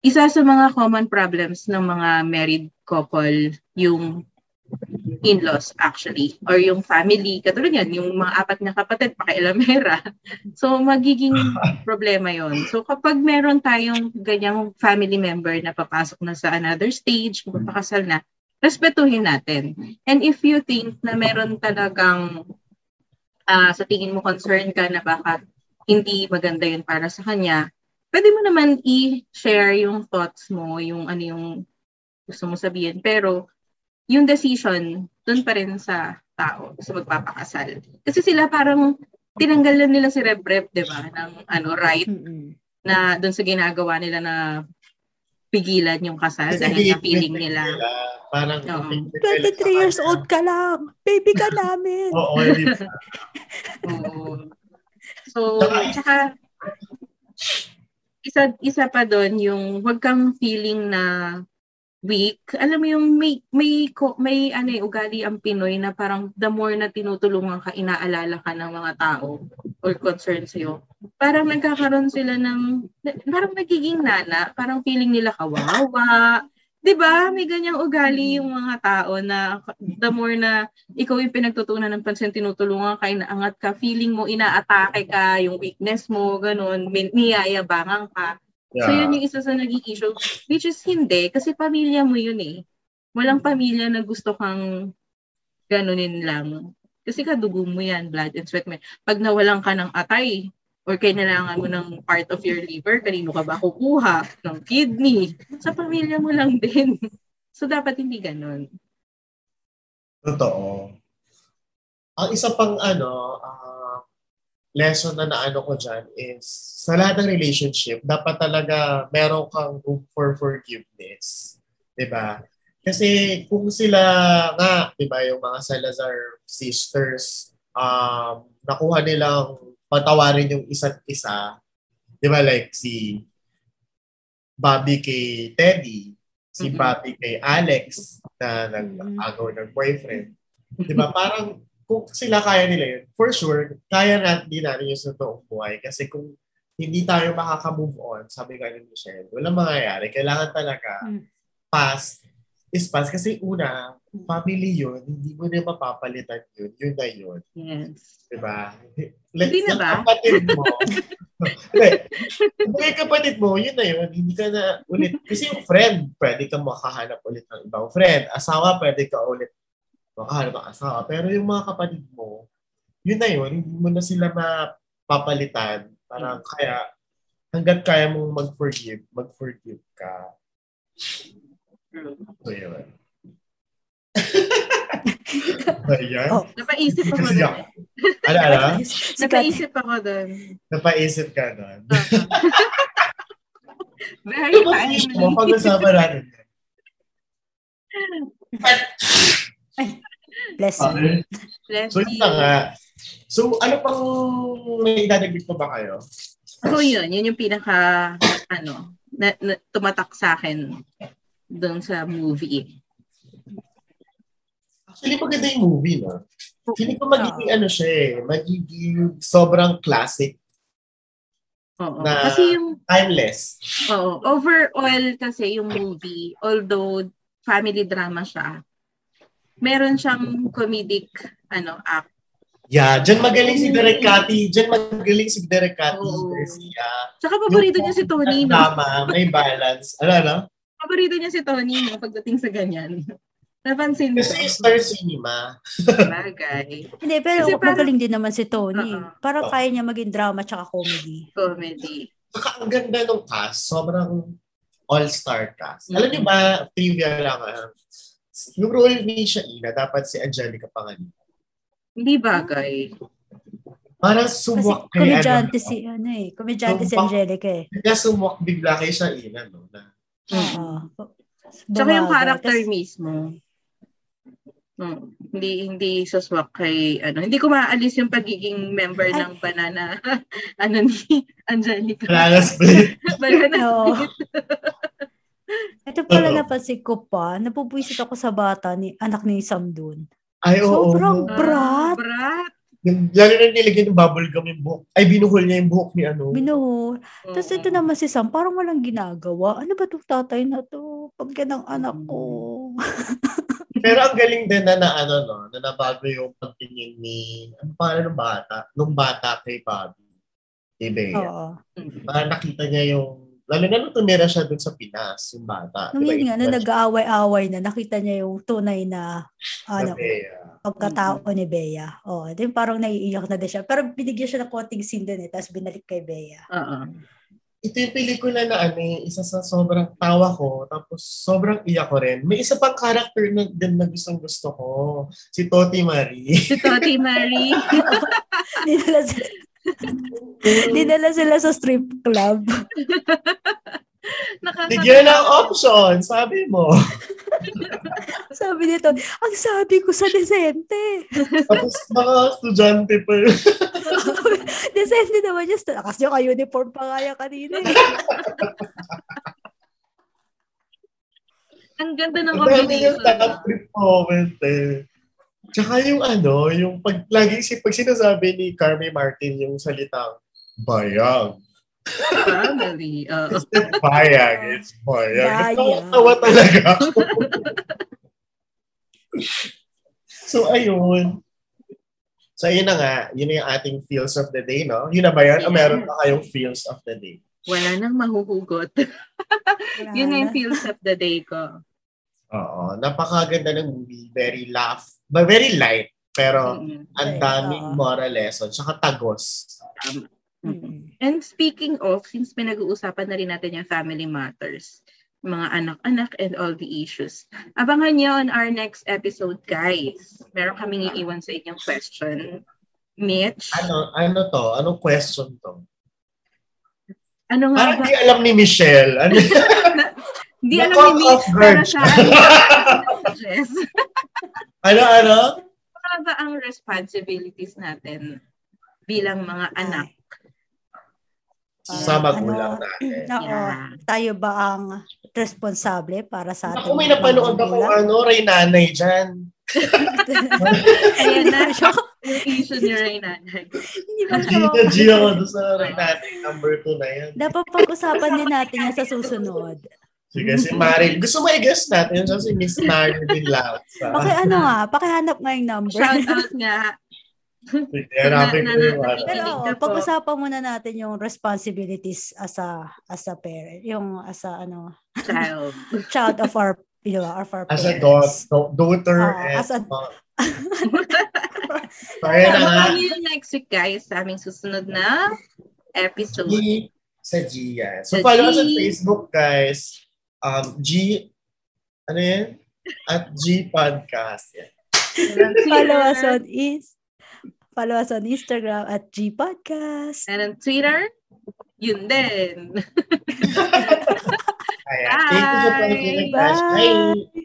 isa sa mga common problems ng mga married couple yung in-laws actually or yung family. Katulad yan yung mga apat na kapatid pakialamera. So magiging problema yon so kapag meron tayong ganyang family member na papasok na sa another stage magpapakasal na respetuhin natin. And if you think na meron talagang ah, sa tingin mo concern ka na baka hindi maganda yun para sa kanya pwede mo naman i-share yung thoughts mo yung ano yung gusto mo sabihin. Pero yung decision doon pa rin sa tao sa magpapakasal. Kasi sila parang tinanggal na nila si Rep Rep, 'di ba, ng ano right na doon sa ginagawa nila na pigilan yung kasal Kasi dahil na feeling nila. Parang, okay, 23 years old ka lang. Baby ka namin. Oo, Oo. So, tsaka isa isa pa doon yung wag kang feeling na weak. Alam mo yung may may may ano eh, ugali ang Pinoy na parang the more na tinutulungan ka, inaalala ka ng mga tao or concern sa'yo. Parang nagkakaroon sila ng parang nagiging nana, parang feeling nila kawawa. ba? May ganyang ugali yung mga tao na the more na ikaw yung pinagtutunan ng pansin, tinutulungan ka, inaangat ka, feeling mo inaatake ka, yung weakness mo, ganun, niyayabangan ka. So yun yung isa sa naging issue, which is hindi, kasi pamilya mo yun eh. Walang pamilya na gusto kang ganunin lang. Kasi kadugo mo yan, blood and sweat mo. Pag nawalan ka ng atay, or kailangan mo ng part of your liver, kanino ka ba kukuha? Ng kidney. Sa pamilya mo lang din. So, dapat hindi ganun. Totoo. Ang isa pang ano, ah, lesson na naano ko dyan is sa lahat ng relationship, dapat talaga meron kang room for forgiveness. ba? Kasi kung sila nga, 'di ba, yung mga Salazar sisters, um, nakuha nilang patawarin yung isa't isa. Di ba like si Bobby kay Teddy, si Mhm. Bobby kay Alex na nag-agaw ng boyfriend. Di ba? Parang kung sila kaya nila yun, for sure, kaya natin din natin yung sa toong buhay. Kasi kung hindi tayo makaka-move on, sabi nga ni Michelle, walang mangyayari. Kailangan talaga Mm. past is past. Kasi una, family yun, hindi mo na mapapalitan yun. Yun na yun. Yes. Diba? Hindi na ba? kapatid mo. Hindi. Yung kapatid mo, yun na yun. Hindi ka na ulit. Kasi yung friend, pwede ka makahanap ulit ng ibang friend. Asawa, pwede ka ulit makahanap ng asawa. Pero yung mga kapatid mo, yun na yun. Hindi mo na sila mapapalitan. Parang kaya, hanggat kaya mong mag-forgive, mag-forgive ka. So, yun. Ayan. Oh. Napaisip ako doon. ako. Ano, ano? Napaisip ako doon. Napaisip ka nun. Very timely. Pag-usapan natin. Bless you. Okay. Bless So, yun you. na nga. So, ano pang may idadagdag pa ba kayo? So yun, yun yung pinaka, ano, na, na, tumatak sa akin doon sa movie. Actually, maganda yung movie, no? Feeling ko magiging ano siya eh, magiging sobrang classic, Oo. Na- Kasi yung, timeless. oo, overall kasi yung movie, although family drama siya, meron siyang comedic, ano, act. Yeah, dyan magaling si Derek Cathy. Dyan magaling si Derek Cathy Oo. Garcia. Tsaka paborito niya si Tony, no? Tama, may balance. Ano, ano? Paborito niya si Tony, no? Pagdating sa ganyan. Napansin ko. Kasi Star Cinema. Bagay. Hindi, pero Kasi parang- magaling din naman si Tony. Oo. Parang kaya niya maging drama tsaka comedy. Comedy. Saka ang ganda ng cast. Sobrang all-star cast. Alam niyo ba, trivia lang, ah, yung role ni Shaina, dapat si Angelica Panganiban. Hindi bagay. Kasi sumwak kay komedyante ano, si, ano eh, komedyante si. Angelica eh. Kaya sumwak bigla kay Shaina, no? Na, Oo. Tsaka yung character Tas- mismo. Hmm. Hindi hindi saswak kay ano. Hindi ko maalis yung pagiging member Ay. ng banana ano ni Angelica. Banana split. banana split. Ito pala Oo. napansin ko pa, napupwisit ako sa bata ni anak ni Sam dun. Ay, oo. Sobrang Ah, brat. brat. Yung- Lalo na nilagyan ng bubble gum yung buhok. Ay, binuhol niya yung buhok ni ano. Binuhol. Tapos Oo. ito naman si Sam, parang walang ginagawa. Ano ba itong tatay na to? Pag yan ang anak ko. Pero ang galing din na, na ano, no, na nabago yung pagtingin ni, ano pa ng bata? Nung bata kay Bobby. Kay Bea. Oo. Parang nakita niya yung, lalo na nung tumira siya dun sa Pinas, yung bata. Nung Diba, yun nga, na nag-aaway-away na, nakita niya yung tunay na ano, Bea. pagkatao ni Bea. Oh, din parang naiiyak na din siya. Pero binigyan siya ng konting scene din eh, tapos binalik kay Bea. Oo. Ito yung pelikula na ano, eh, isa sa sobrang tawa ko, tapos sobrang iyak ko rin. May isa pang character na din na gustong gusto ko. Si Toti Marie. Si Toti Marie. dinala sila, dinala sila sa strip club. Nakakatawa. Bigyan ng option, sabi mo. Sabi nito, ang sabi ko sa desente. Tapos mga estudyante pa yun. desente naman yung Kasi yung ka-uniform pa nga yan kanina eh. Ang ganda ng Ang dami yung combination. top trip moment eh. Tsaka yung ano, yung pag, lagi si, pag sinasabi ni Carmi Martin yung salitang bayag. Family. Oo. Bayag. It's bayag. Bayag. Tawa talaga ako. so, ayun. So, ayun na nga. Yun na yung ating feels of the day, no? Yun na ba yan? O meron pa kayong feels of the day? Wala nang mahuhugot. Yun na yung feels of the day ko. Oo. Napakaganda ng movie. Very laugh. But very light. Pero Mm-mm. ang daming moral lesson. Tsaka tagos. Mm. And speaking of, since pinag-uusapan na rin natin yung family matters, mga anak-anak and all the issues. Abangan nyo on our next episode, guys. Meron kaming iiwan sa inyong question. Mitch, Ano, ano to? Anong question to? ano nga Parang ba? di alam ni Michelle. Ano? Di alam ni Mitch, pero siya. Ano, ano? Ano ba ang responsibilities natin bilang mga anak? Sa Ah, magulang ano, natin. Oo. Yeah. Tayo ba ang responsable para sa ating Ako may napanood ako ano, Ray Nanay dyan. Ayan na. Siya- Yung issue ni Reyna. Hindi ba G siya na G ako doon sa Ray Nanay. Number 2 na yan. Dapat pag-usapan din natin yan sa susunod. Sige, si Maril. Gusto mo i-guess natin siya si Miss Maril din lang. Paki ano nga, pakihanap nga yung number. Shout out nga. Sige, hanapin ko yung ano. Pero oo, pag-usapan muna natin yung responsibilities as a as a parent, yung as a ano, Child. child of our you know, of our As a parents. daugh- daughter Oo, and as a- uh, so, ayan na nga. Abangan nyo next week guys sa aming susunod na episode. Sa G yan. So, Sa follow us on Facebook, guys. Um, G, ano yan? At G Podcast. Yan. Follow us on is follow us on Instagram at G Podcast. And on Twitter, yun din. Ayan. Thank you guys. Bye. Bye!